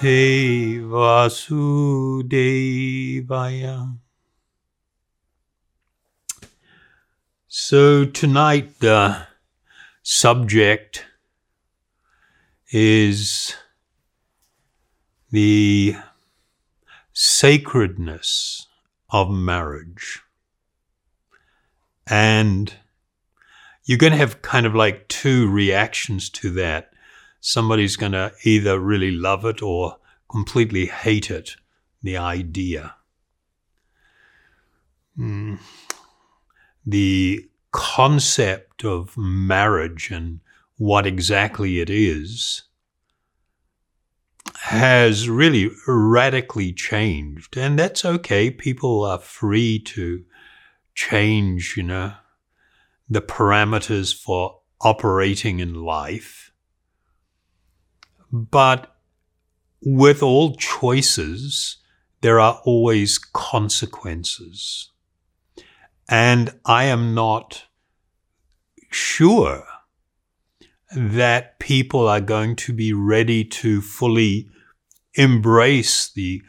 Bhagavate Vasudevaya. So tonight the subject is the sacredness of marriage. And you're going to have kind of like two reactions to that. Somebody's going to either really love it or completely hate it, the idea. Mm. The concept of marriage and what exactly it is has really radically changed. And that's okay. People are free to change, you know, the parameters for operating in life. But with all choices, there are always consequences. And I am not sure that people are going to be ready to fully embrace the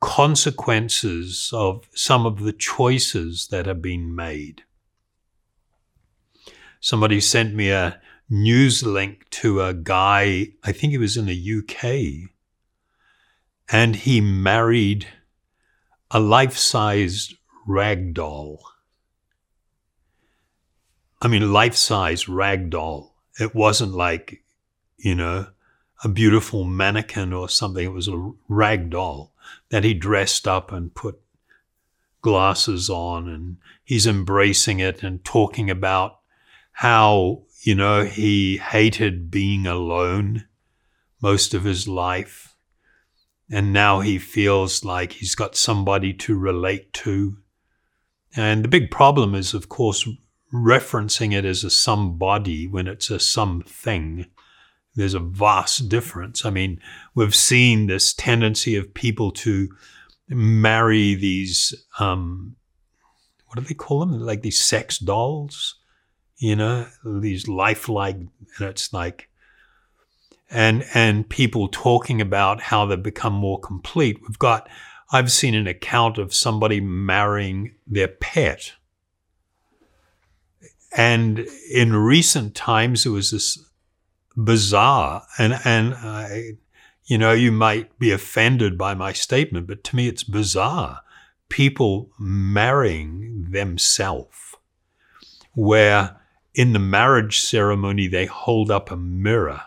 consequences of some of the choices that have been made. Somebody sent me a news link to a guy, I think he was in the UK, and he married a life sized rag doll. I mean, life size rag doll. It wasn't like, you know, a beautiful mannequin or something. It was a rag doll that he dressed up and put glasses on and he's embracing it and talking about how, you know, he hated being alone most of his life. And now he feels like he's got somebody to relate to. And the big problem is, of course, referencing it as a somebody when it's a something. There's a vast difference. I mean, we've seen this tendency of people to marry these, um, what do they call them? Like these sex dolls, you know, these lifelike, and it's like, and and people talking about how they've become more complete. We've got, I've seen an account of somebody marrying their pet and in recent times, it was this bizarre, and and I, you know, you might be offended by my statement, but to me, it's bizarre. People marrying themselves, where in the marriage ceremony they hold up a mirror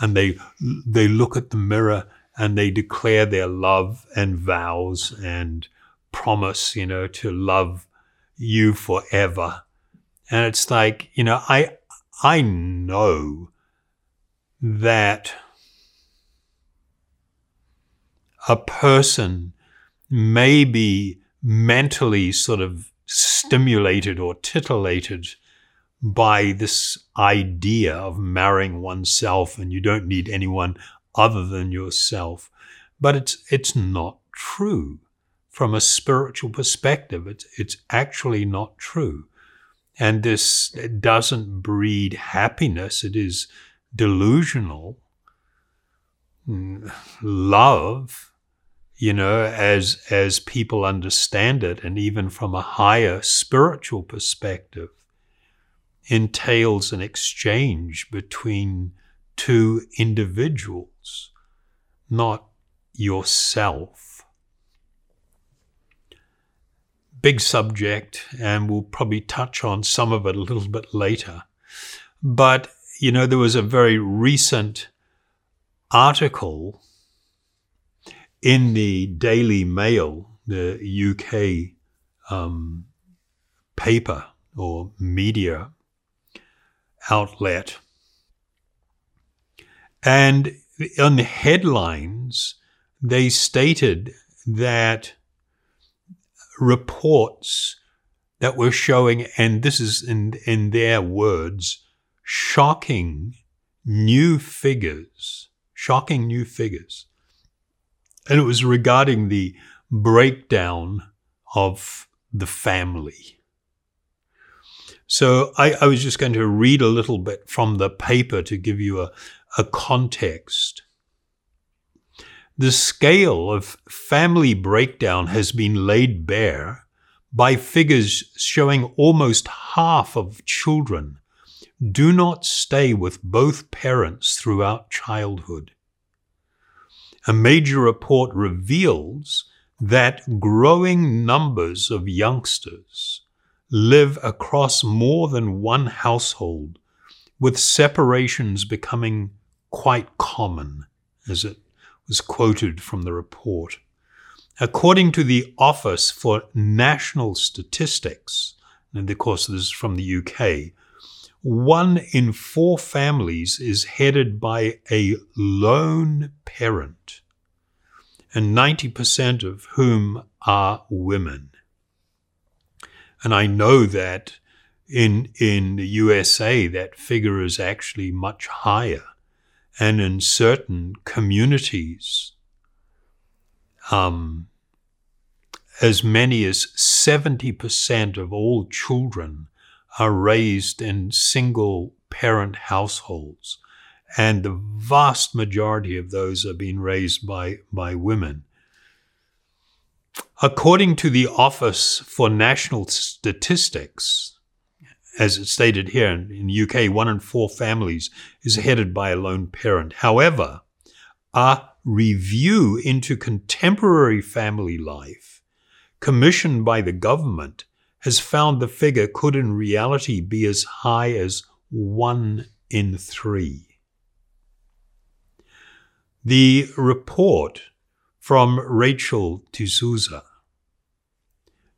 and they they look at the mirror and they declare their love and vows and promise, you know, to love you forever. And it's like, you know, I I know that a person may be mentally sort of stimulated or titillated by this idea of marrying oneself and you don't need anyone other than yourself. But it's it's not true. From a spiritual perspective, it's it's actually not true. And this doesn't breed happiness, it is delusional. Love, you know, as, as people understand it, and even from a higher spiritual perspective, entails an exchange between two individuals, not yourself. big subject, and we'll probably touch on some of it a little bit later. But, you know, there was a very recent article in the Daily Mail, the UK um, paper or media outlet. And on the headlines, they stated that reports that were showing, and this is in, in their words, shocking new figures, shocking new figures. And it was regarding the breakdown of the family. So I, I, was just going to read a little bit from the paper to give you a, a context. the scale of family breakdown has been laid bare by figures showing almost half of children do not stay with both parents throughout childhood. A major report reveals that growing numbers of youngsters live across more than one household, with separations becoming quite common, as it was quoted from the report. According to the Office for National Statistics, and of course this is from the UK, one in four families is headed by a lone parent, and 90% of whom are women. And I know that in, in the USA, that figure is actually much higher. And in certain communities, um, as many as 70% of all children are raised in single parent households, and the vast majority of those are being raised by, by women. According to the Office for National Statistics, as it's stated here in, the UK, one in four families is headed by a lone parent. However, a review into contemporary family life commissioned by the government has found the figure could in reality be as high as one in three. The report from Rachel de Souza,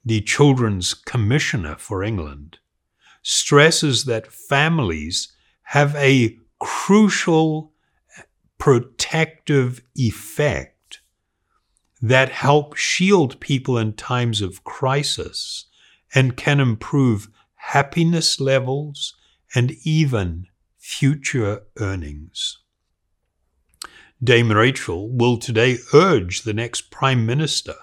the Children's Commissioner for England, stresses that families have a crucial protective effect that help shield people in times of crisis and can improve happiness levels and even future earnings. Dame Rachel will today urge the next Prime Minister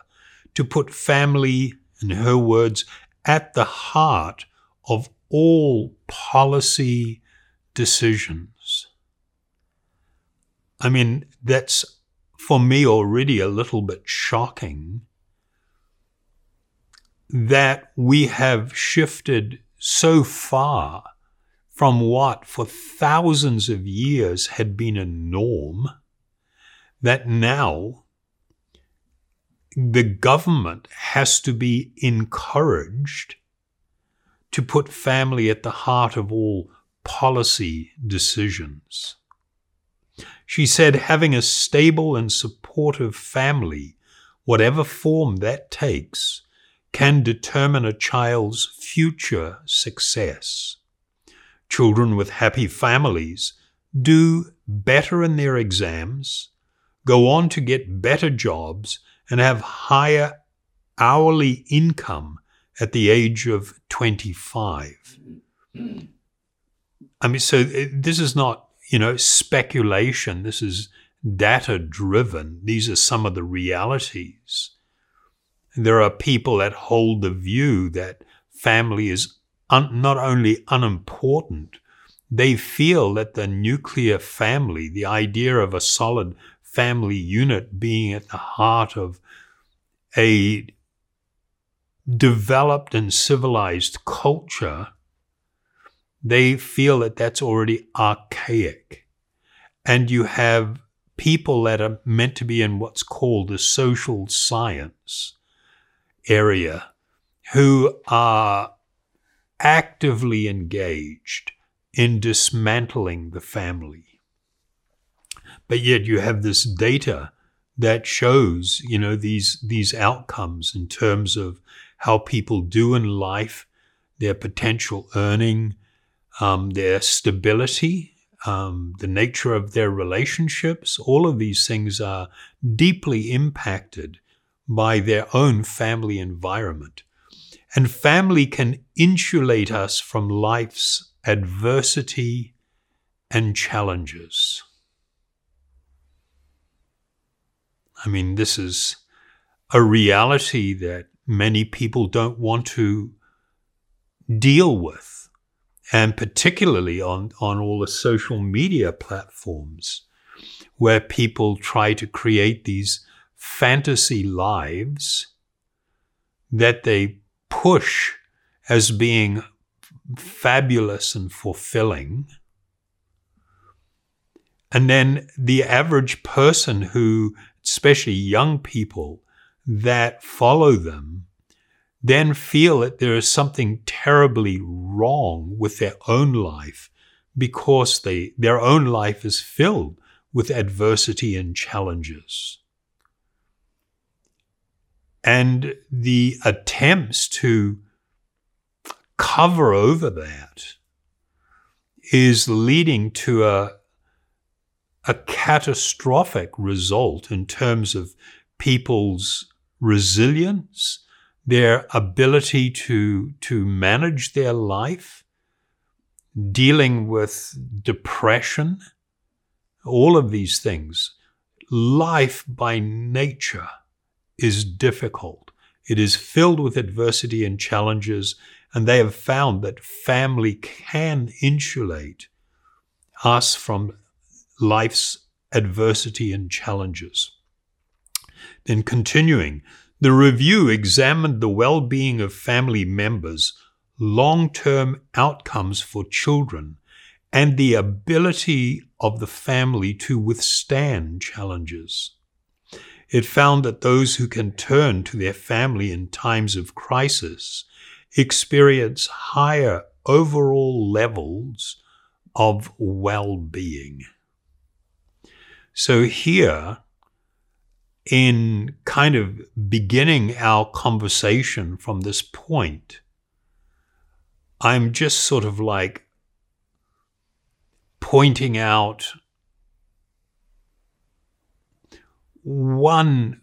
to put family, in her words, at the heart of all policy decisions. I mean, that's for me already a little bit shocking that we have shifted so far from what for thousands of years had been a norm that now the government has to be encouraged to put family at the heart of all policy decisions. She said having a stable and supportive family, whatever form that takes, can determine a child's future success. Children with happy families do better in their exams, go on to get better jobs, and have higher hourly income at the age of 25. I mean, so uh, this is not, you know, speculation. This is data driven. These are some of the realities. There are people that hold the view that family is un- not only unimportant, they feel that the nuclear family, the idea of a solid family unit being at the heart of a developed and civilized culture, they feel that that's already archaic. And you have people that are meant to be in what's called the social science area who are actively engaged in dismantling the family. But yet you have this data that shows, you know, these these outcomes in terms of how people do in life, their potential earning, um, their stability, um, the nature of their relationships. All of these things are deeply impacted by their own family environment. And family can insulate us from life's adversity and challenges. I mean, this is a reality that many people don't want to deal with, and particularly on, on all the social media platforms where people try to create these fantasy lives that they push as being fabulous and fulfilling. And then the average person who, especially young people that follow them, then feel that there is something terribly wrong with their own life because they, their own life is filled with adversity and challenges. And the attempts to cover over that is leading to a, a catastrophic result in terms of people's resilience, their ability to, to manage their life, dealing with depression, all of these things. Life by nature is difficult. It is filled with adversity and challenges, and they have found that family can insulate us from life's adversity and challenges. Then continuing, the review examined the well-being of family members, long-term outcomes for children, and the ability of the family to withstand challenges. It found that those who can turn to their family in times of crisis experience higher overall levels of well being. So, here, in kind of beginning our conversation from this point, I'm just sort of like pointing out one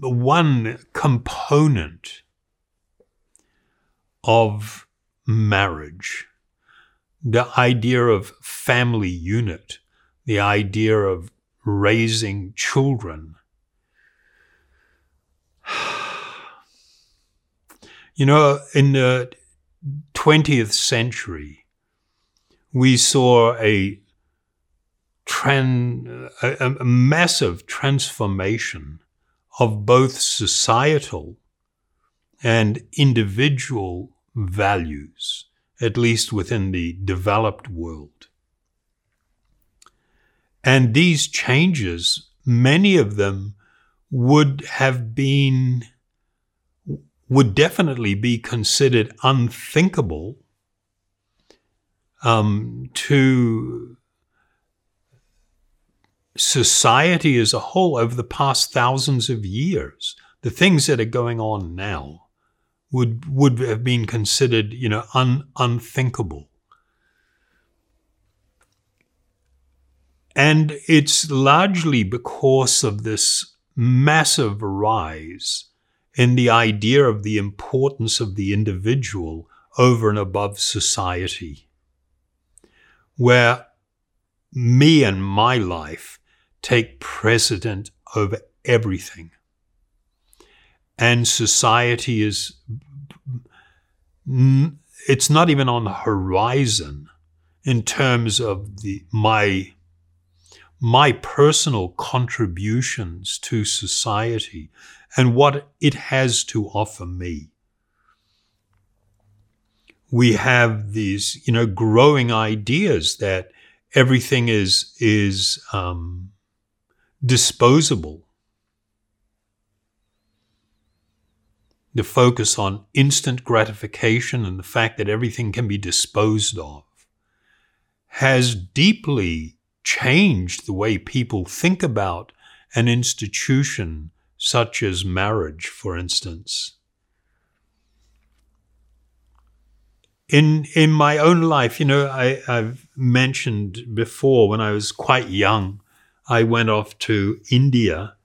one component of marriage, the idea of family unit, the idea of raising children. You know, in the 20th century, we saw a tran- a, a massive transformation of both societal and individual values, at least within the developed world. And these changes, many of them would have been, would definitely be considered unthinkable um, to society as a whole over the past thousands of years. The things that are going on now would would have been considered, you know, un, unthinkable. And it's largely because of this massive rise in the idea of the importance of the individual over and above society, where me and my life take precedent over everything. And society is, it's not even on the horizon in terms of the, my, my personal contributions to society and what it has to offer me. We have these, you know, growing ideas that everything is is um, disposable. The focus on instant gratification and the fact that everything can be disposed of has deeply changed the way people think about an institution such as marriage, for instance. In, in my own life, you know, I, I've mentioned before when I was quite young, I went off to India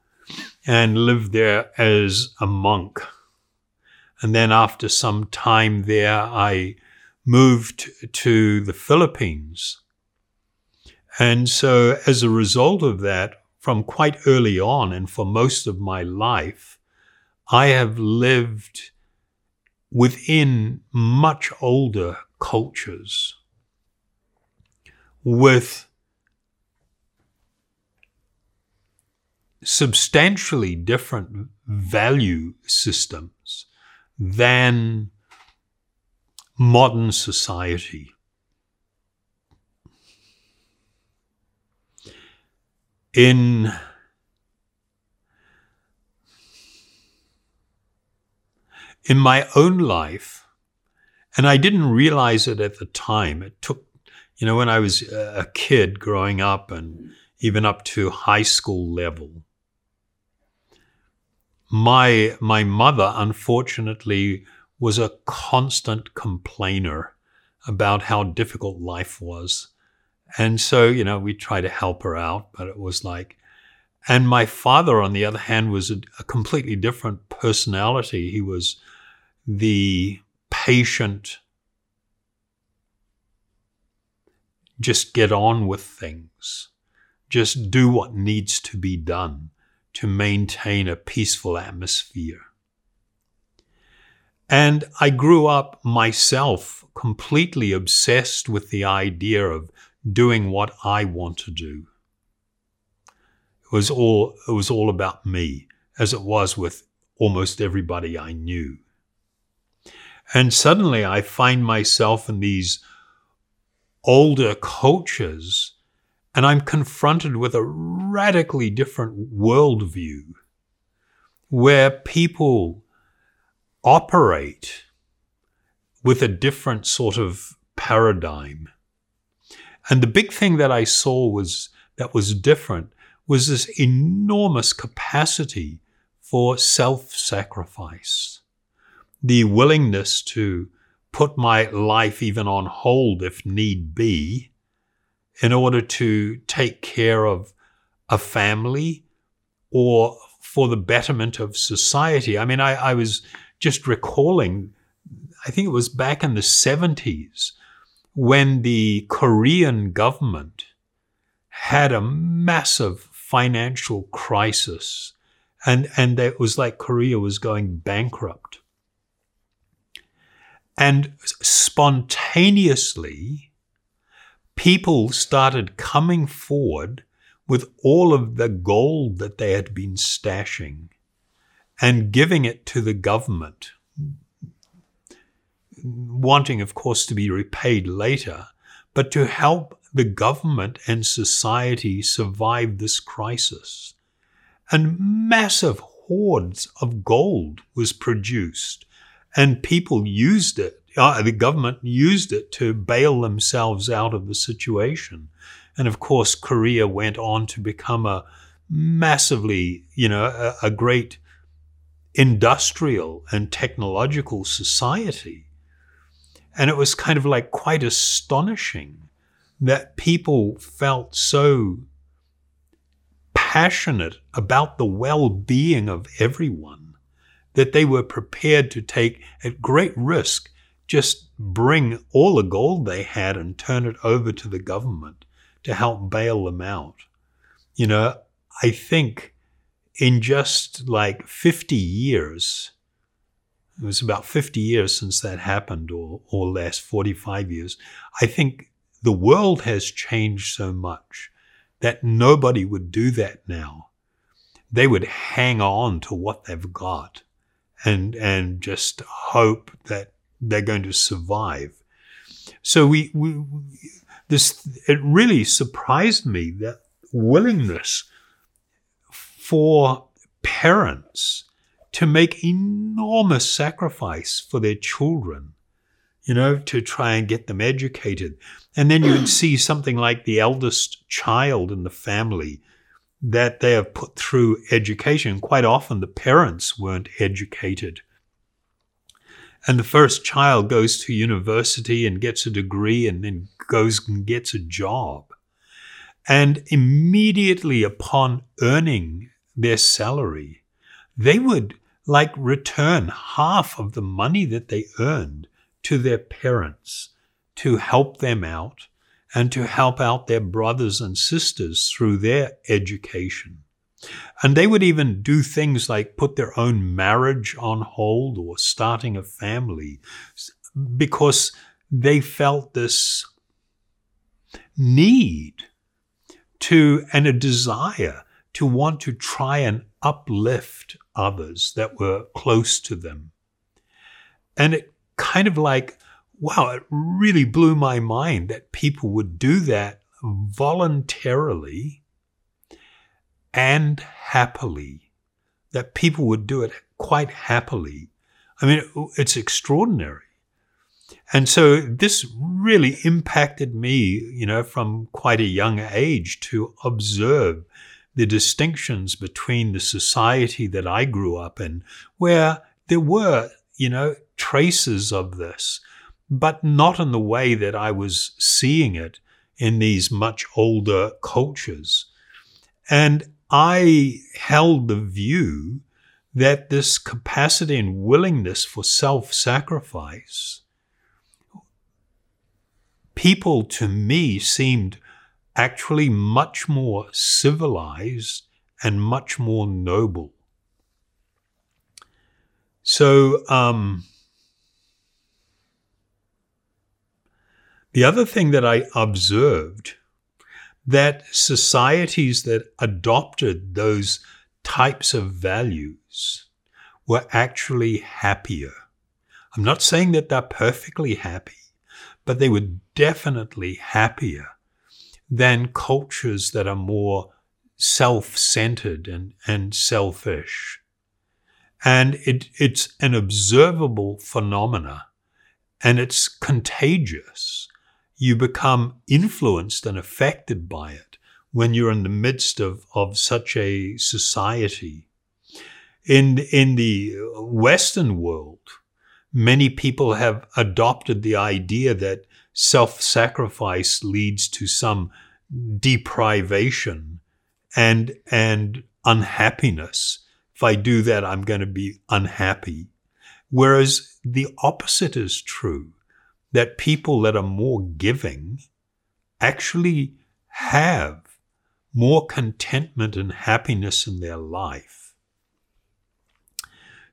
and lived there as a monk. And then after some time there, I moved to the Philippines. And so, as a result of that, from quite early on and for most of my life, I have lived within much older cultures with substantially different value system than modern society. In in my own life, and I didn't realize it at the time. It took, you know, when I was a kid growing up and even up to high school level. My my mother, unfortunately, was a constant complainer about how difficult life was. And so, you know, we tried to help her out, but it was like, and my father, on the other hand, was a, a completely different personality. He was the patient, just get on with things, just do what needs to be done to maintain a peaceful atmosphere. And I grew up myself completely obsessed with the idea of doing what I want to do. It was all, it was all about me, as it was with almost everybody I knew. And suddenly I find myself in these older cultures and I'm confronted with a radically different worldview where people operate with a different sort of paradigm. And the big thing that I saw was that was different was this enormous capacity for self sacrifice, the willingness to put my life even on hold if need be in order to take care of a family or for the betterment of society. I mean, I, I was just recalling, I think it was back in the 70s when the Korean government had a massive financial crisis and, and it was like Korea was going bankrupt. And spontaneously, people started coming forward with all of the gold that they had been stashing and giving it to the government, wanting, of course, to be repaid later, but to help the government and society survive this crisis. And massive hoards of gold was produced, and people used it. Uh, the government used it to bail themselves out of the situation. And of course, Korea went on to become a massively, you know, a, a great industrial and technological society. And it was kind of like quite astonishing that people felt so passionate about the well being of everyone that they were prepared to take at great risk just bring all the gold they had and turn it over to the government to help bail them out. You know, I think in just like 50 years, it was about 50 years since that happened, or, or less, 45 years. I think the world has changed so much that nobody would do that now. They would hang on to what they've got and, and just hope that they're going to survive. So we, we this, it really surprised me that willingness for parents to make enormous sacrifice for their children, you know, to try and get them educated. And then you would see something like the eldest child in the family that they have put through education. Quite often the parents weren't educated. And the first child goes to university and gets a degree and then goes and gets a job. And immediately upon earning their salary, they would like return half of the money that they earned to their parents to help them out and to help out their brothers and sisters through their education. And they would even do things like put their own marriage on hold or starting a family because they felt this need to and a desire to want to try and uplift others that were close to them. And it kind of like, wow, it really blew my mind that people would do that voluntarily and happily, that people would do it quite happily. I mean, it's extraordinary. And so this really impacted me, you know, from quite a young age to observe the distinctions between the society that I grew up in, where there were, you know, traces of this, but not in the way that I was seeing it in these much older cultures. And I held the view that this capacity and willingness for self sacrifice people to me seemed actually much more civilized and much more noble. So, um, the other thing that I observed that societies that adopted those types of values were actually happier. I'm not saying that they're perfectly happy, but they were definitely happier than cultures that are more self centered and, and selfish. And it, it's an observable phenomena and it's contagious. You become influenced and affected by it when you're in the midst of, of such a society. In, in the Western world, many people have adopted the idea that self sacrifice leads to some deprivation and, and unhappiness. If I do that, I'm going to be unhappy. Whereas the opposite is true that people that are more giving actually have more contentment and happiness in their life.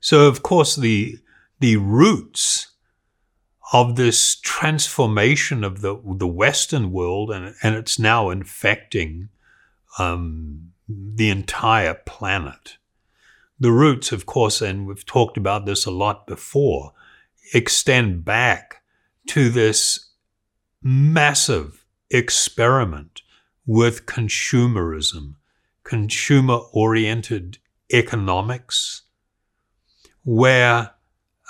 So, of course, the the roots of this transformation of the, the Western world, and, and it's now infecting um, the entire planet. The roots, of course, and we've talked about this a lot before, extend back to this massive experiment with consumerism, consumer oriented economics, where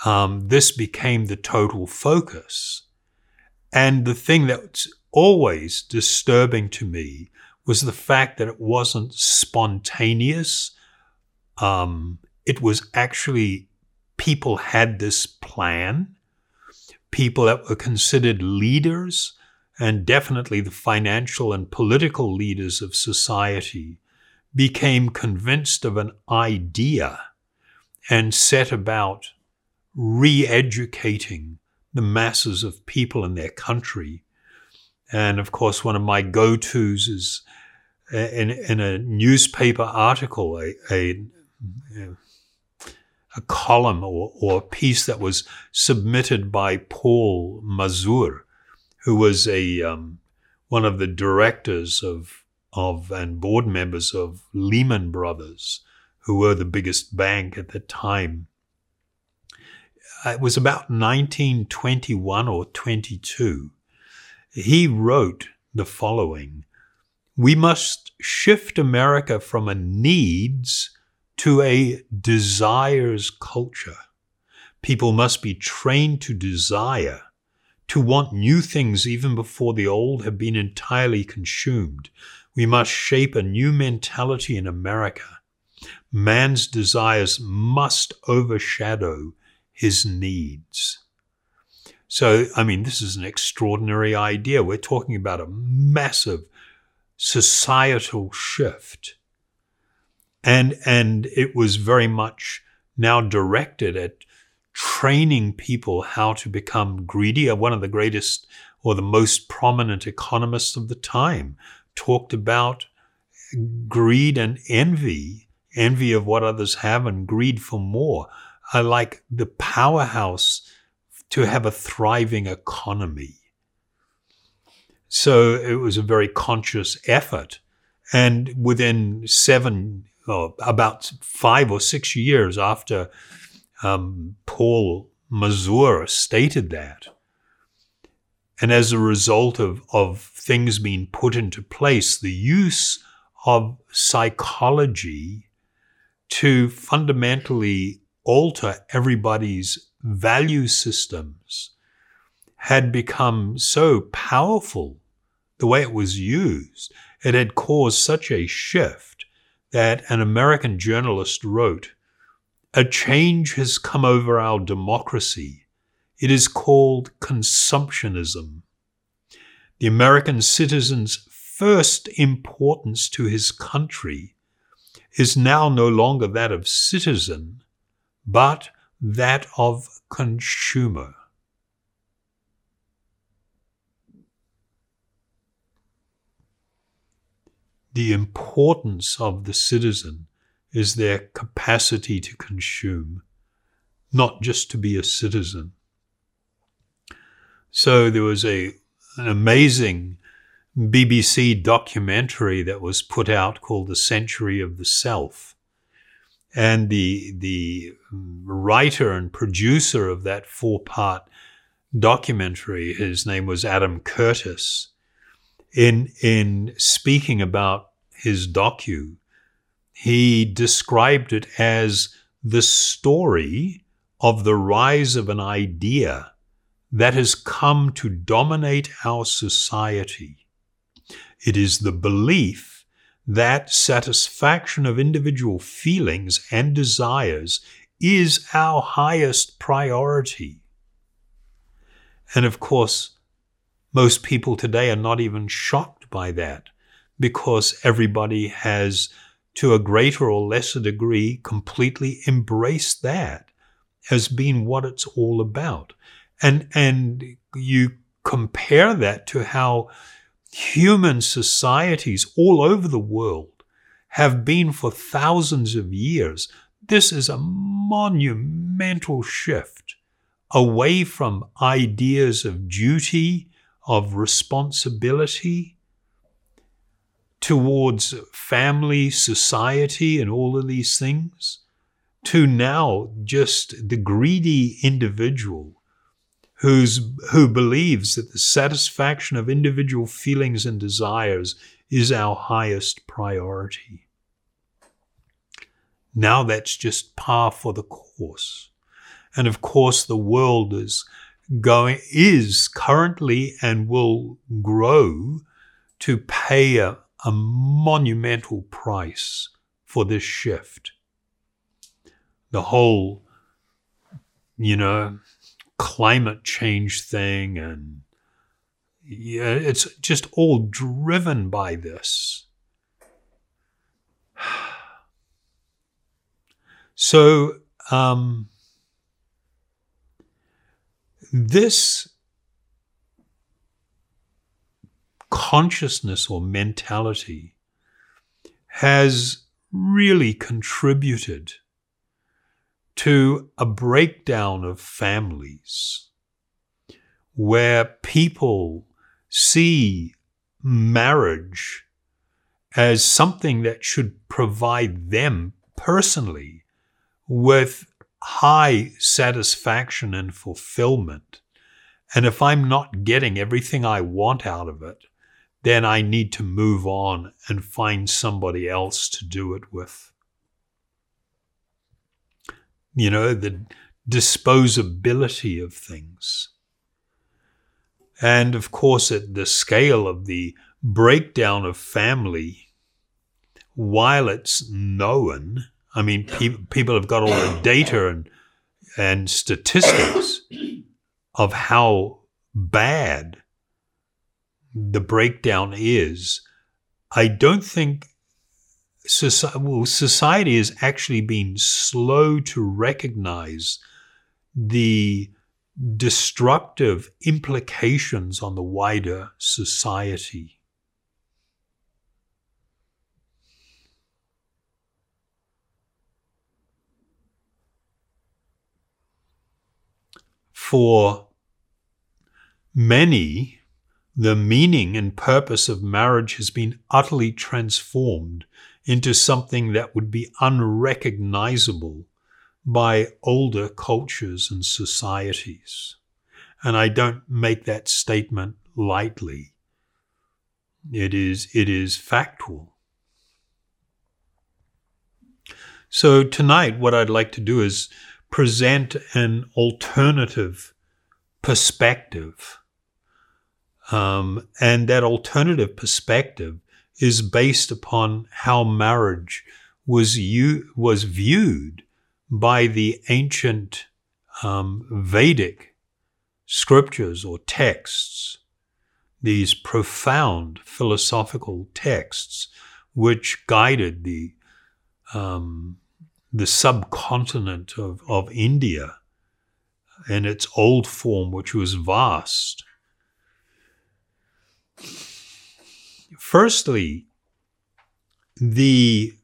um, this became the total focus. And the thing that's always disturbing to me was the fact that it wasn't spontaneous. Um, it was actually people had this plan, people that were considered leaders, and definitely the financial and political leaders of society became convinced of an idea and set about re educating the masses of people in their country. And of course, one of my go tos is uh, in, in a newspaper article, a, a, a column or, or, a piece that was submitted by Paul Mazur, who was a um, one of the directors of of and board members of Lehman Brothers, who were the biggest bank at the time. It was about 1921 or 22, he wrote the following We must shift America from a needs to a desires culture. People must be trained to desire, to want new things even before the old have been entirely consumed. We must shape a new mentality in America. Man's desires must overshadow his needs. So, I mean, this is an extraordinary idea. We're talking about a massive societal shift. And, and it was very much now directed at training people how to become greedy. Uh, one of the greatest or the most prominent economists of the time talked about greed and envy, envy of what others have and greed for more are like the powerhouse to have a thriving economy. So it was a very conscious effort. And within seven, oh, about five or six years after um, Paul Mazur stated that, and as a result of, of things being put into place, the use of psychology to fundamentally alter everybody's value systems had become so powerful the way it was used. It had caused such a shift that an American journalist wrote, A change has come over our democracy. It is called consumptionism. The American citizen's first importance to his country is now no longer that of citizen, but that of consumer. The importance of the citizen is their capacity to consume, not just to be a citizen. So there was a, an amazing BBC documentary that was put out called The Century of the Self. And the, the writer and producer of that four part documentary, his name was Adam Curtis, in, in speaking about his docu, he described it as the story of the rise of an idea that has come to dominate our society it is the belief that satisfaction of individual feelings and desires is our highest priority. And of course, most people today are not even shocked by that because everybody has, to a greater or lesser degree, completely embraced that as being what it's all about. And, and you compare that to how human societies all over the world have been for thousands of years. This is a monumental shift away from ideas of duty, of responsibility, towards family, society, and all of these things, to now just the greedy individual who's, who believes that the satisfaction of individual feelings and desires is our highest priority. Now that's just par for the course. And of course, the world is going, is currently and will grow to pay a, a monumental price for this shift. The whole, you know, climate change thing and yeah, it's just all driven by this. So, um, this consciousness or mentality has really contributed to a breakdown of families where people see marriage as something that should provide them personally with high satisfaction and fulfillment. And if I'm not getting everything I want out of it, then I need to move on and find somebody else to do it with you know, the disposability of things. And of course, at the scale of the breakdown of family, while it's known, I mean, pe- people have got all the data and, and statistics of how bad the breakdown is. I don't think society, well, society has actually been slow to recognize the destructive implications on the wider society. For many, the meaning and purpose of marriage has been utterly transformed into something that would be unrecognizable by older cultures and societies. And I don't make that statement lightly. It is, it is factual. So tonight, what I'd like to do is present an alternative perspective. Um, and that alternative perspective is based upon how marriage was, u- was viewed by the ancient um, Vedic scriptures or texts, these profound philosophical texts which guided the um, the subcontinent of, of India in its old form, which was vast. Firstly, the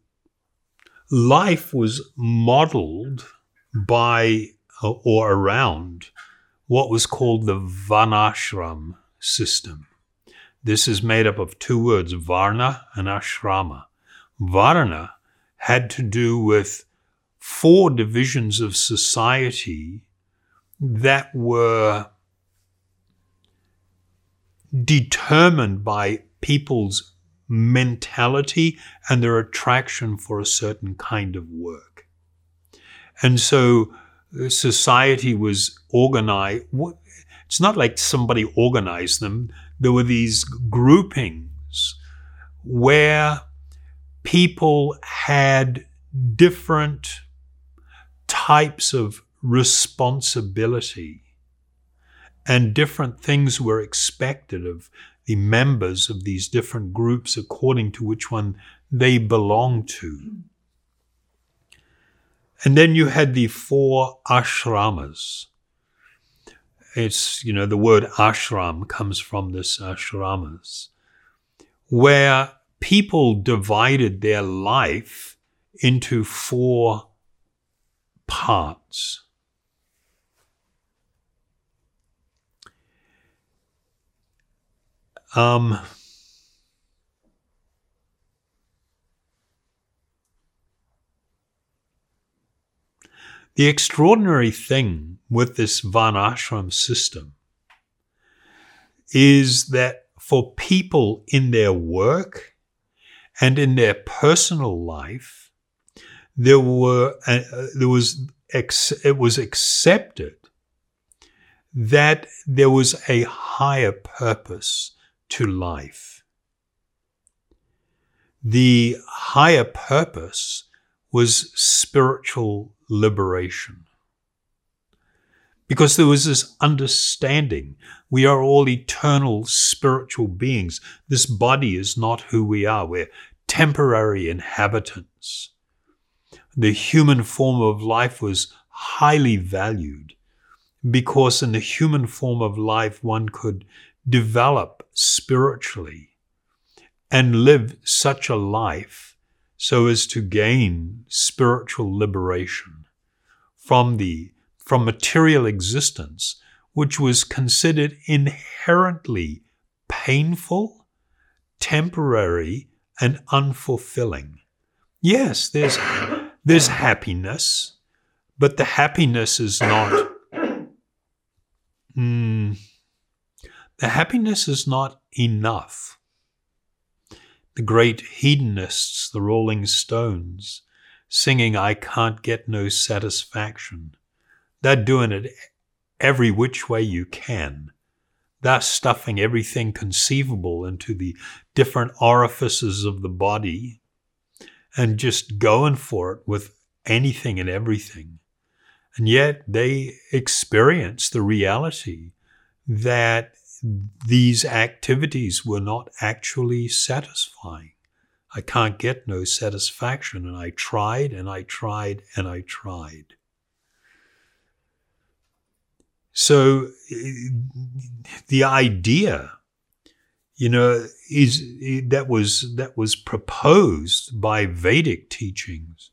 life was modeled by uh, or around what was called the Varnashram system. This is made up of two words, Varna and Ashrama. Varna had to do with four divisions of society that were determined by people's mentality and their attraction for a certain kind of work. And so uh, society was organized. It's not like somebody organized them. There were these groupings where people had different types of responsibility and different things were expected of the members of these different groups according to which one they belonged to. And then you had the four ashramas. It's, you know, the word ashram comes from this ashramas, where people divided their life into four parts. Um, the extraordinary thing with this Varnashram system is that for people in their work and in their personal life, there were uh, there was ex- it was accepted that there was a higher purpose to life. The higher purpose was spiritual liberation. Because there was this understanding we are all eternal spiritual beings. This body is not who we are. We're temporary inhabitants the human form of life was highly valued because in the human form of life one could develop spiritually and live such a life so as to gain spiritual liberation from the from material existence which was considered inherently painful temporary and unfulfilling. Yes there's there's happiness, but the happiness is not. Mm, the happiness is not enough. The great hedonists, the Rolling Stones, singing, I can't get no satisfaction. They're doing it every which way you can. They're stuffing everything conceivable into the different orifices of the body and just going for it with anything and everything. And yet they experience the reality that these activities were not actually satisfying. I can't get no satisfaction. And I tried and I tried and I tried. So eh, the idea you know, is that was that was proposed by Vedic teachings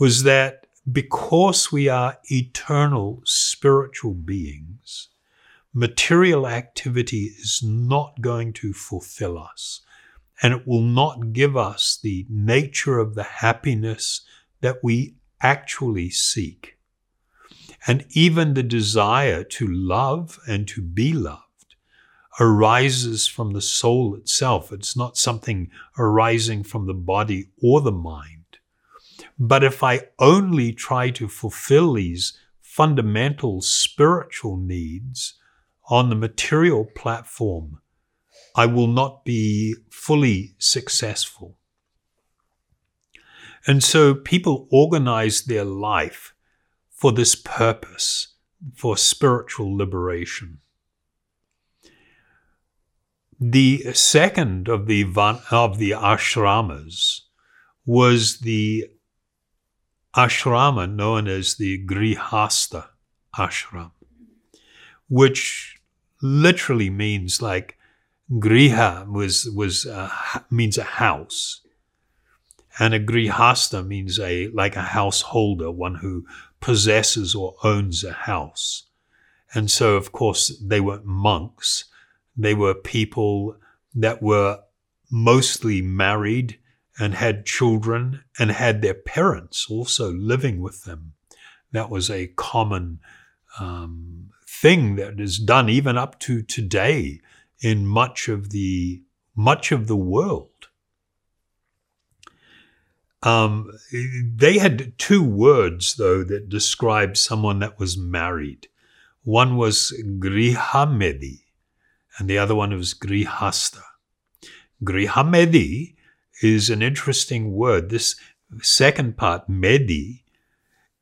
was that because we are eternal spiritual beings, material activity is not going to fulfill us and it will not give us the nature of the happiness that we actually seek. And even the desire to love and to be loved arises from the soul itself. It's not something arising from the body or the mind. But if I only try to fulfill these fundamental spiritual needs on the material platform, I will not be fully successful. And so people organize their life for this purpose, for spiritual liberation. The second of the, of the ashramas was the ashrama known as the Grihasta ashram, which literally means like Griha was was means a house, and a grihasta means a like a householder, one who possesses or owns a house. And so, of course, they were monks. They were people that were mostly married and had children and had their parents also living with them. That was a common um, thing that is done even up to today in much of the much of the world. Um, they had two words though that described someone that was married. One was grihamedi, and the other one was grihasta. Grihamedi is an interesting word. This second part, medi,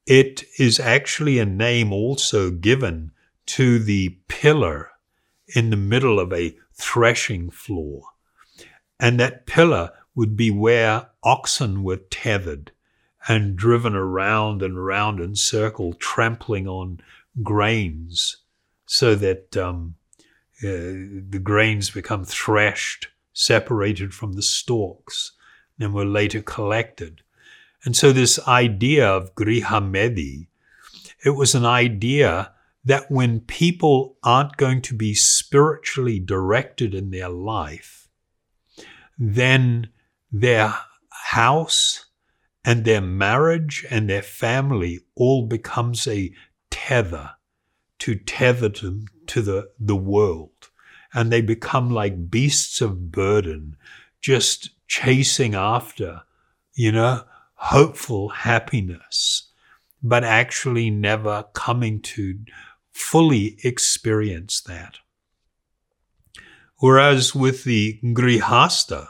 it is actually a name also given to the pillar in the middle of a threshing floor. And that pillar would be where oxen were tethered and driven around and around in circle, trampling on grains so that um, Uh, the grains become threshed, separated from the stalks, and were later collected. And so this idea of Grihamedi, it was an idea that when people aren't going to be spiritually directed in their life, then their house and their marriage and their family all becomes a tether to tether them to the, the world. And they become like beasts of burden, just chasing after, you know, hopeful happiness, but actually never coming to fully experience that. Whereas with the Grihasta,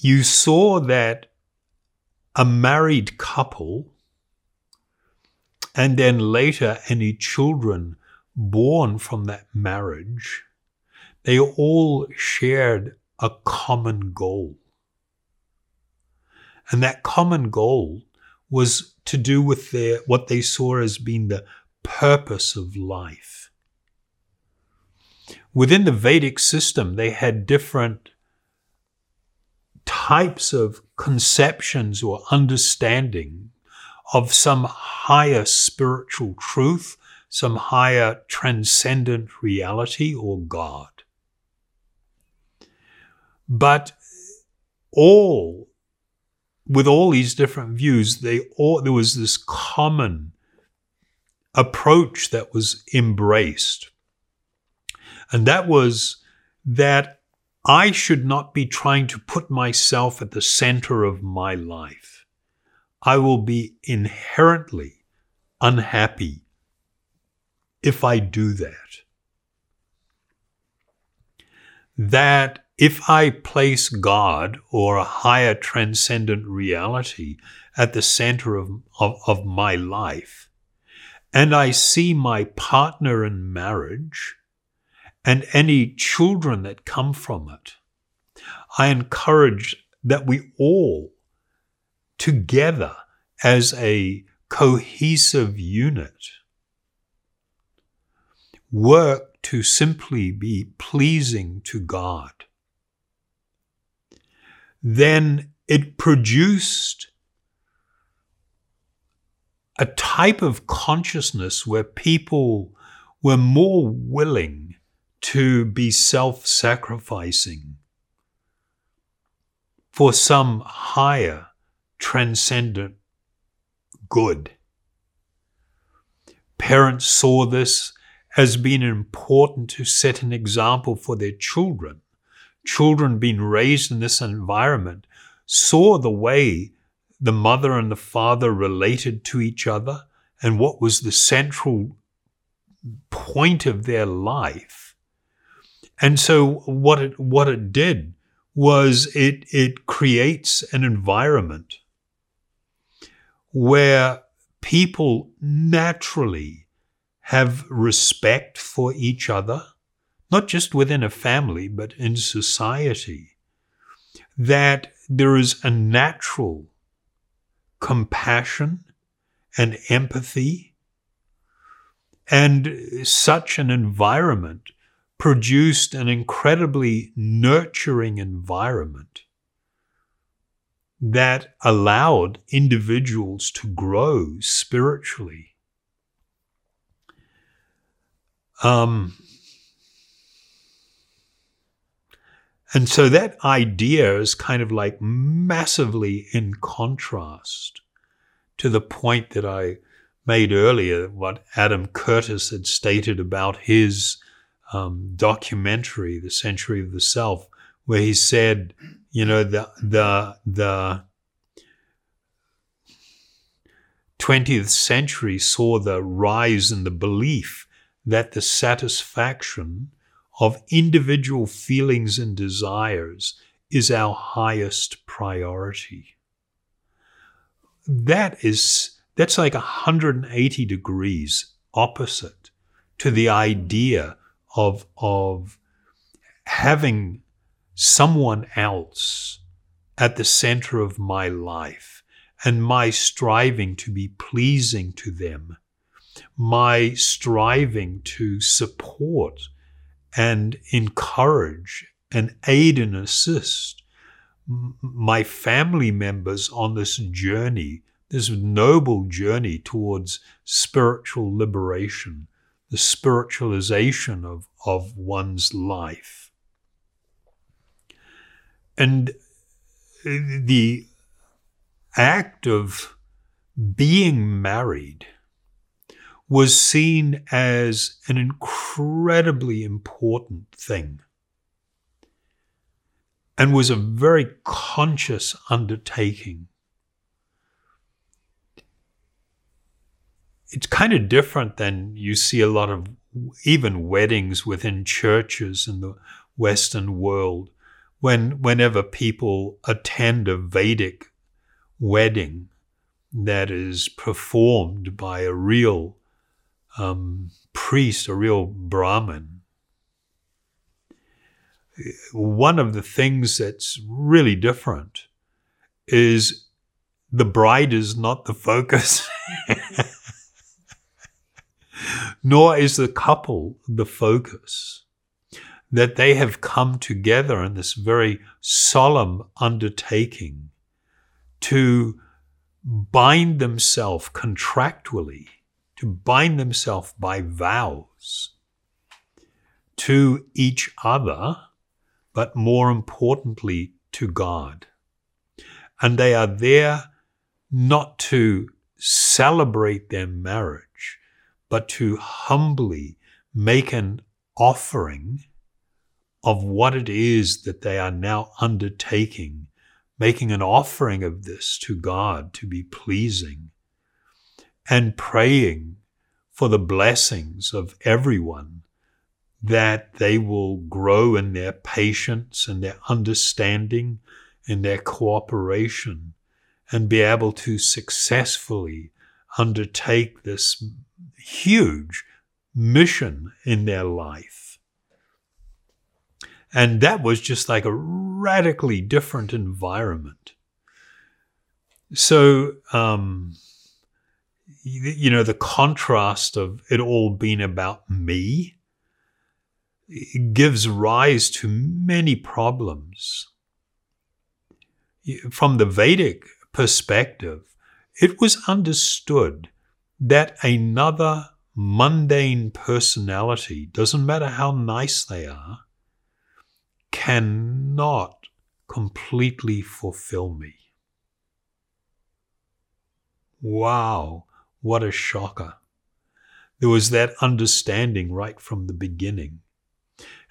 you saw that a married couple and then later any children born from that marriage, they all shared a common goal. And that common goal was to do with their what they saw as being the purpose of life. Within the Vedic system, they had different types of conceptions or understanding of some higher spiritual truth, some higher transcendent reality or God. But all with all these different views, they all, there was this common approach that was embraced. And that was that I should not be trying to put myself at the center of my life. I will be inherently unhappy if I do that. That if I place God or a higher transcendent reality at the center of, of, of, my life, and I see my partner in marriage and any children that come from it, I encourage that we all together as a cohesive unit work to simply be pleasing to God then it produced a type of consciousness where people were more willing to be self sacrificing for some higher transcendent good. Parents saw this as been important to set an example for their children. Children being raised in this environment saw the way the mother and the father related to each other and what was the central point of their life. And so what it, what it did was it, it creates an environment where people naturally have respect for each other, not just within a family, but in society, that there is a natural compassion and empathy. And such an environment produced an incredibly nurturing environment that allowed individuals to grow spiritually. Um, and so that idea is kind of like massively in contrast to the point that I made earlier, what Adam Curtis had stated about his um, documentary, The Century of the Self, where he said you know the the the 20th century saw the rise in the belief that the satisfaction of individual feelings and desires is our highest priority. That is that's like 180 degrees opposite to the idea of of having someone else at the center of my life and my striving to be pleasing to them, my striving to support and encourage and aid and assist my family members on this journey, this noble journey towards spiritual liberation, the spiritualization of, of one's life. And eh, the act of being married was seen as an incredibly important thing and was a very conscious undertaking. It's kind of different than you see a lot of even weddings within churches in the Western world when whenever people attend a Vedic wedding that is performed by a real um, priest, a real Brahmin, one of the things that's really different is the bride is not the focus, nor is the couple the focus. That they have come together in this very solemn undertaking to bind themselves contractually, to bind themselves by vows to each other, but more importantly to God. And they are there not to celebrate their marriage, but to humbly make an offering of what it is that they are now undertaking, making an offering of this to God to be pleasing, and praying for the blessings of everyone that they will grow in their patience and their understanding and their cooperation and be able to successfully undertake this huge mission in their life. And that was just like a radically different environment. So, um, you know, the contrast of it all being about me gives rise to many problems. From the Vedic perspective, it was understood that another mundane personality, doesn't matter how nice they are, cannot completely fulfill me. Wow, what a shocker. There was that understanding right from the beginning.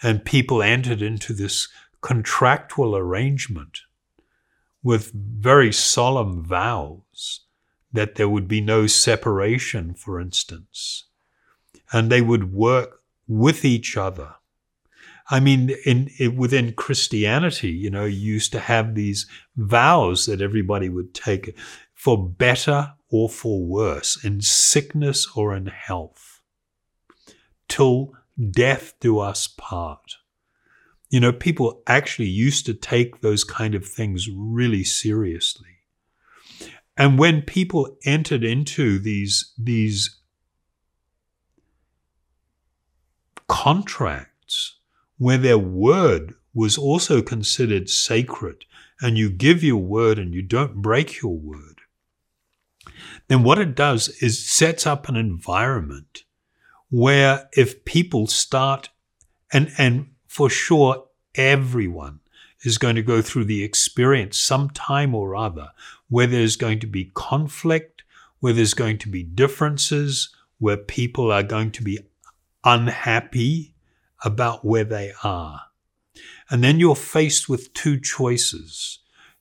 And people entered into this contractual arrangement with very solemn vows that there would be no separation, for instance, and they would work with each other. I mean, in, in, within Christianity, you know, you used to have these vows that everybody would take for better or for worse, in sickness or in health, till death do us part. You know, people actually used to take those kind of things really seriously. And when people entered into these, these contracts where their word was also considered sacred, and you give your word and you don't break your word, then what it does is sets up an environment where if people start and and for sure everyone is going to go through the experience sometime or other where there's going to be conflict, where there's going to be differences, where people are going to be unhappy about where they are. And then you're faced with two choices.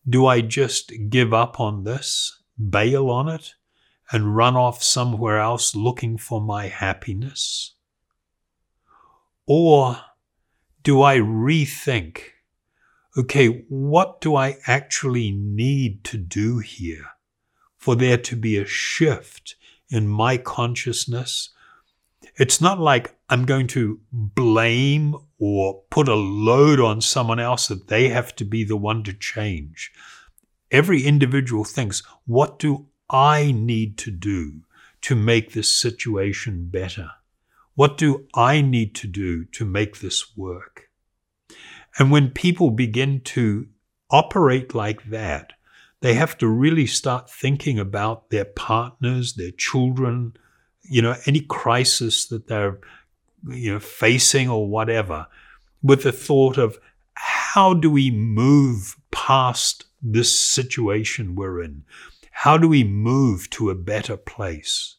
Do I just give up on this, bail on it, and run off somewhere else looking for my happiness? Or do I rethink okay, what do I actually need to do here for there to be a shift in my consciousness? It's not like I'm going to blame or put a load on someone else that they have to be the one to change. Every individual thinks, what do I need to do to make this situation better? What do I need to do to make this work? And when people begin to operate like that, they have to really start thinking about their partners, their children, you know, any crisis that they're you know facing or whatever, with the thought of how do we move past this situation we're in? How do we move to a better place?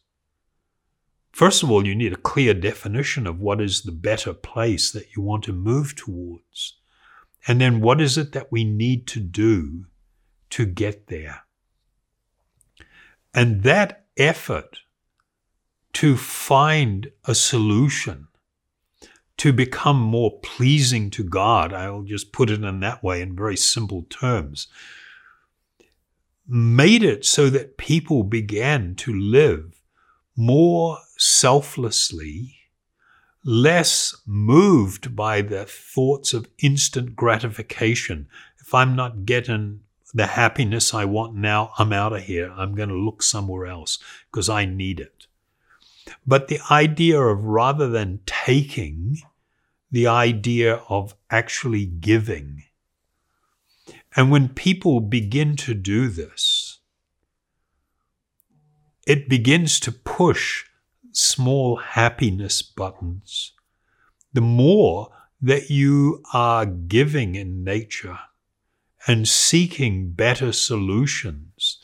First of all, you need a clear definition of what is the better place that you want to move towards. And then what is it that we need to do to get there? And that effort to find a solution to become more pleasing to God, I'll just put it in that way in very simple terms, made it so that people began to live more selflessly less moved by the thoughts of instant gratification. If I'm not getting the happiness I want now, I'm out of here. I'm going to look somewhere else because I need it. But the idea of rather than taking, the idea of actually giving. And when people begin to do this, it begins to push small happiness buttons, the more that you are giving in nature and seeking better solutions,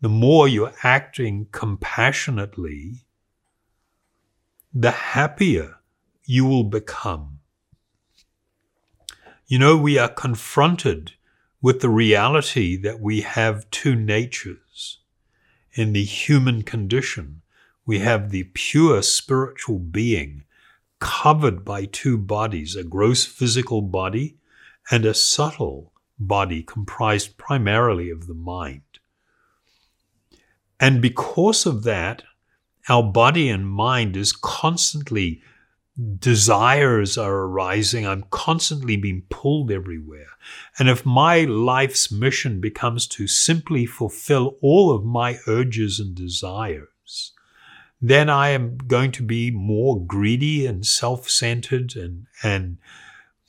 the more you're acting compassionately, the happier you will become. You know, we are confronted with the reality that we have two natures in the human condition we have the pure spiritual being covered by two bodies, a gross physical body and a subtle body comprised primarily of the mind. And because of that, our body and mind is constantly desires are arising. I'm constantly being pulled everywhere. And if my life's mission becomes to simply fulfill all of my urges and desires, then I am going to be more greedy and self centered and, and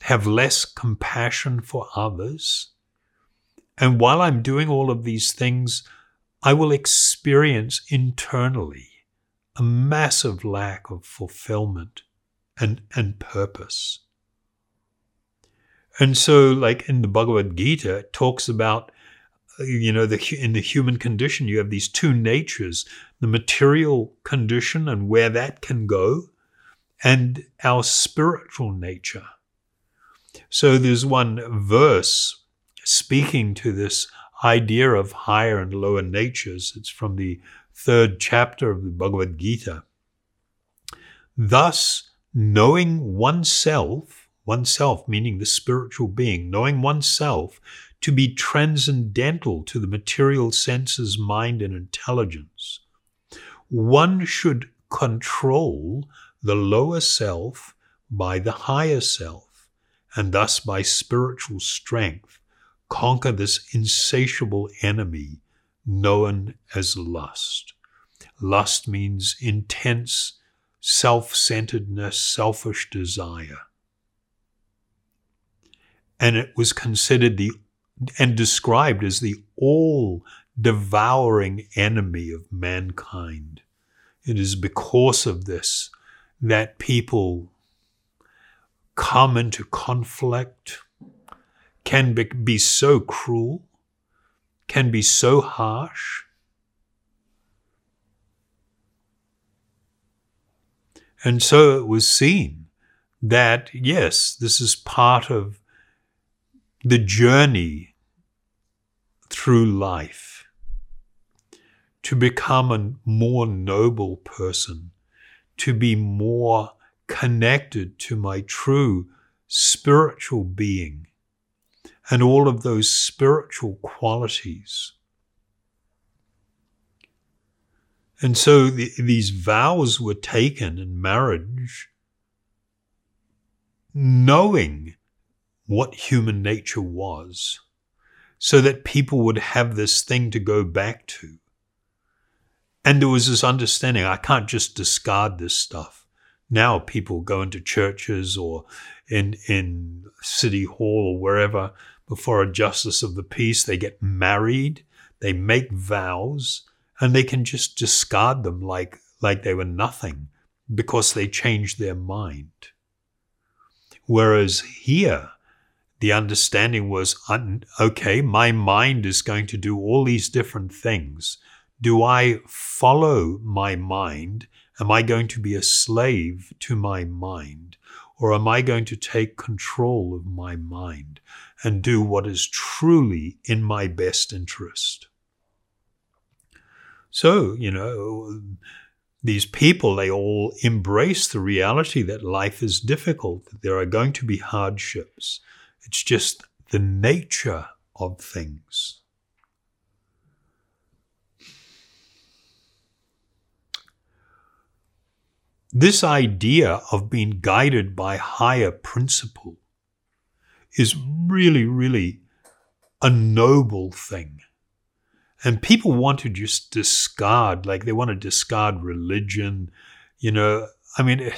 have less compassion for others. And while I'm doing all of these things, I will experience internally a massive lack of fulfillment and, and purpose. And so, like in the Bhagavad Gita, it talks about, uh, you know, the, in the human condition, you have these two natures the material condition and where that can go, and our spiritual nature. So, there's one verse speaking to this idea of higher and lower natures. It's from the third chapter of the Bhagavad Gita. Thus, knowing oneself, oneself meaning the spiritual being, knowing oneself to be transcendental to the material senses, mind, and intelligence, one should control the lower self by the higher self, and thus by spiritual strength conquer this insatiable enemy known as lust. Lust means intense self centeredness, selfish desire. And it was considered the and described as the all devouring enemy of mankind. It is because of this that people come into conflict, can be, be so cruel, can be so harsh. And so it was seen that, yes, this is part of the journey through life to become a more noble person, to be more connected to my true spiritual being and all of those spiritual qualities. And so the, these vows were taken in marriage, knowing what human nature was, so that people would have this thing to go back to. And there was this understanding I can't just discard this stuff. Now people go into churches or in, in city hall or wherever before a justice of the peace. They get married, they make vows, and they can just discard them like, like they were nothing because they changed their mind. Whereas here, the understanding was okay, my mind is going to do all these different things. Do I follow my mind? Am I going to be a slave to my mind? Or am I going to take control of my mind and do what is truly in my best interest? So, you know, these people, they all embrace the reality that life is difficult, that there are going to be hardships. It's just the nature of things. This idea of being guided by higher principle is really, really a noble thing. And people want to just discard, like they want to discard religion. You know, I mean,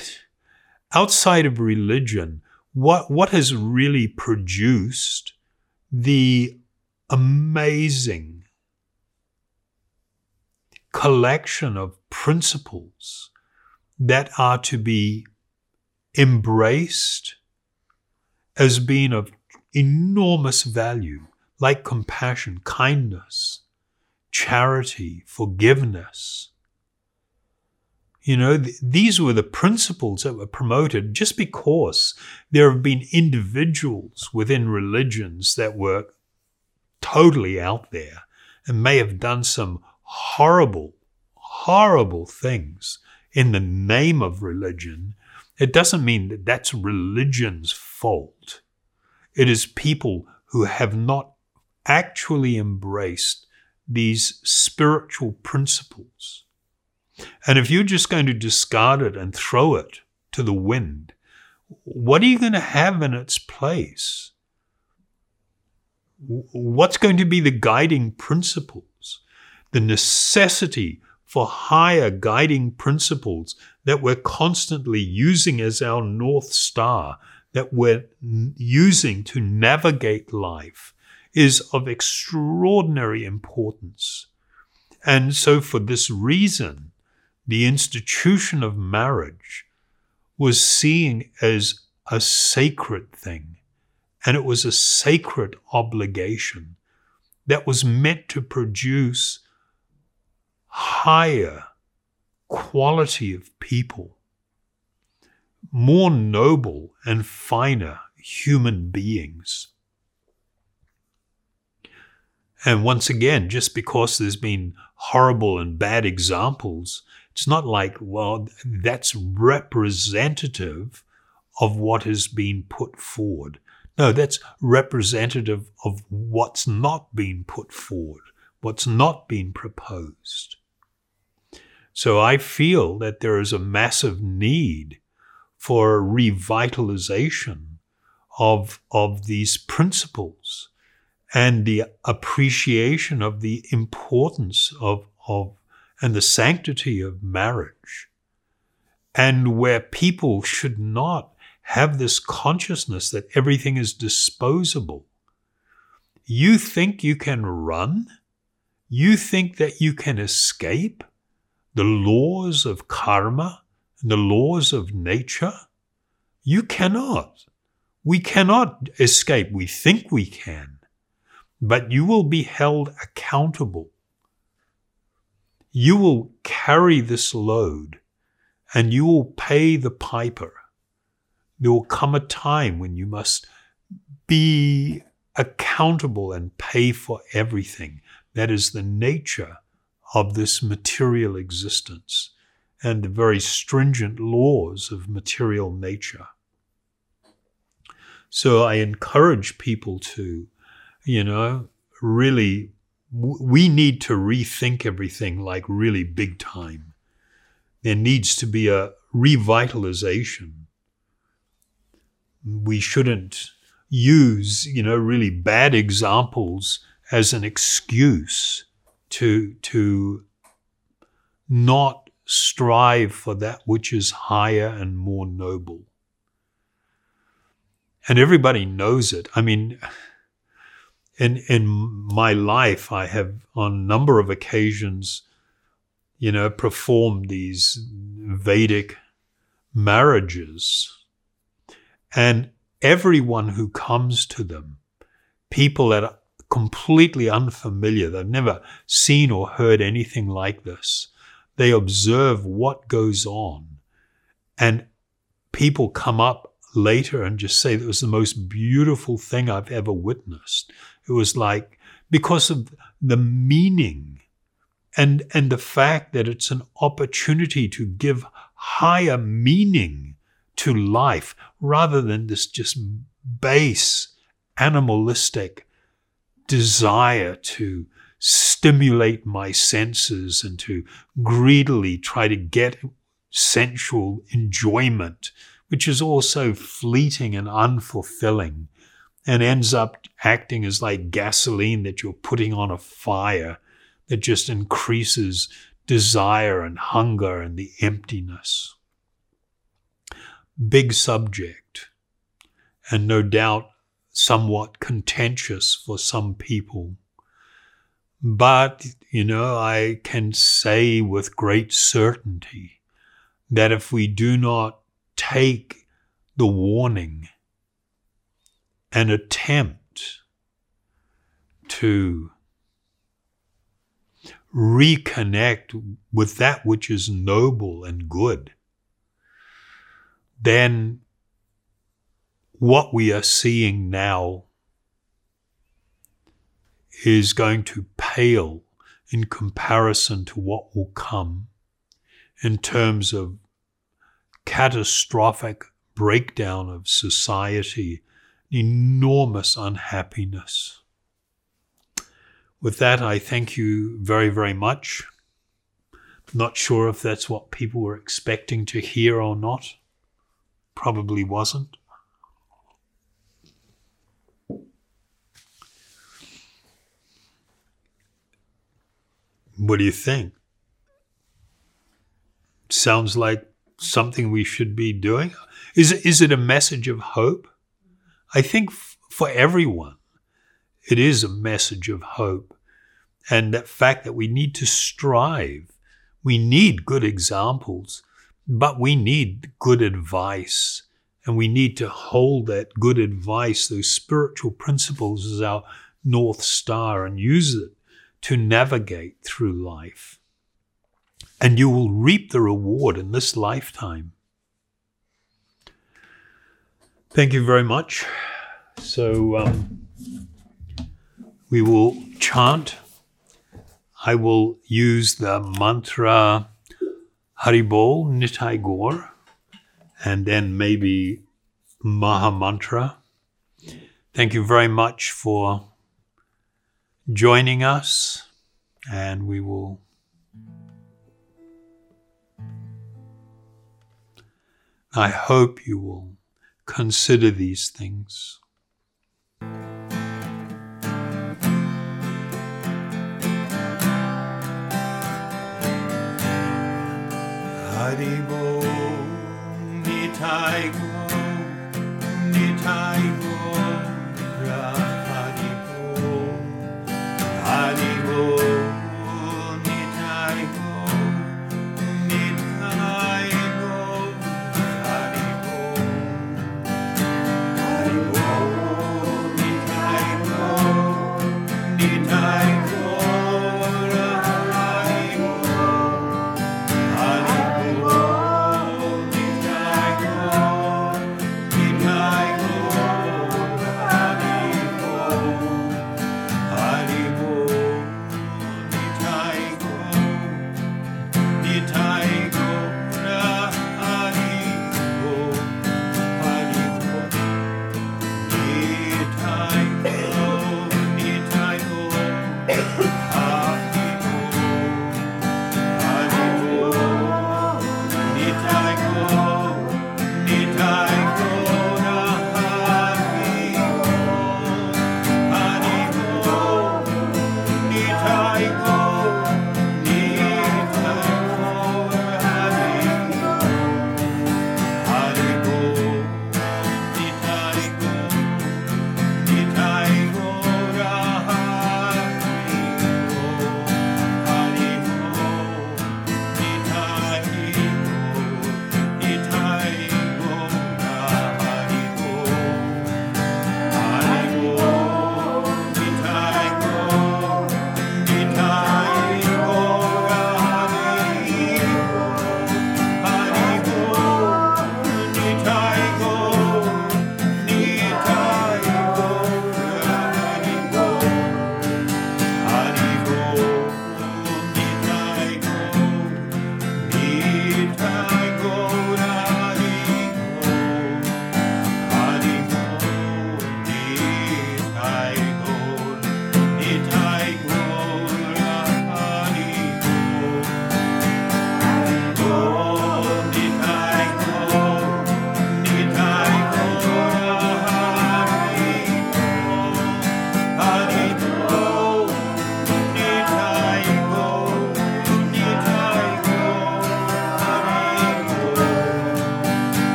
outside of religion, what, what has really produced the amazing collection of principles that are to be embraced as being of enormous value, like compassion, kindness, charity, forgiveness. You know, th- these were the principles that were promoted just because there have been individuals within religions that were totally out there and may have done some horrible, horrible things in the name of religion, it doesn't mean that that's religion's fault. It is people who have not actually embraced these spiritual principles. And if you're just going to discard it and throw it to the wind, what are you going to have in its place? What's going to be the guiding principles? The necessity for higher guiding principles that we're constantly using as our North Star, that we're using to navigate life, is of extraordinary importance. And so, for this reason, the institution of marriage was seen as a sacred thing, and it was a sacred obligation that was meant to produce higher quality of people, more noble and finer human beings. And once again, just because there's been horrible and bad examples, it's not like, well, that's representative of what has been put forward. No, that's representative of what's not been put forward, what's not been proposed. So I feel that there is a massive need for revitalization of, of these principles and the appreciation of the importance of, of and the sanctity of marriage, and where people should not have this consciousness that everything is disposable. You think you can run? You think that you can escape the laws of karma and the laws of nature? You cannot. We cannot escape. We think we can but you will be held accountable. You will carry this load and you will pay the piper. There will come a time when you must be accountable and pay for everything. That is the nature of this material existence and the very stringent laws of material nature. So I encourage people to you know, really, we need to rethink everything like really big time. There needs to be a revitalization. We shouldn't use, you know, really bad examples as an excuse to, to not strive for that which is higher and more noble. And everybody knows it. I mean, in in my life, I have on a number of occasions, you know, performed these Vedic marriages, and everyone who comes to them, people that are completely unfamiliar, they've never seen or heard anything like this, they observe what goes on, and people come up later and just say it was the most beautiful thing I've ever witnessed. It was like because of the meaning and and the fact that it's an opportunity to give higher meaning to life rather than this just base animalistic desire to stimulate my senses and to greedily try to get sensual enjoyment, which is also fleeting and unfulfilling and ends up acting as like gasoline that you're putting on a fire that just increases desire and hunger and the emptiness. Big subject, and no doubt somewhat contentious for some people. But, you know, I can say with great certainty that if we do not take the warning an attempt to reconnect with that which is noble and good, then what we are seeing now is going to pale in comparison to what will come in terms of catastrophic breakdown of society enormous unhappiness. With that, I thank you very, very much. Not sure if that's what people were expecting to hear or not. Probably wasn't. What do you think? Sounds like something we should be doing? Is, is it a message of hope? I think f- for everyone, it is a message of hope. And that fact that we need to strive, We need good examples, but we need good advice. And we need to hold that good advice, those spiritual principles, as our North Star and use it to navigate through life. And you will reap the reward in this lifetime. Thank you very much. So um, we will chant. I will use the mantra Haribol Nitai Gaur and then maybe Maha Mantra. Thank you very much for joining us, and we will. I hope you will consider these things. Haribol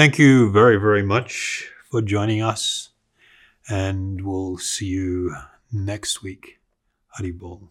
Thank you very, very much for joining us. And we'll see you next week. Haribol.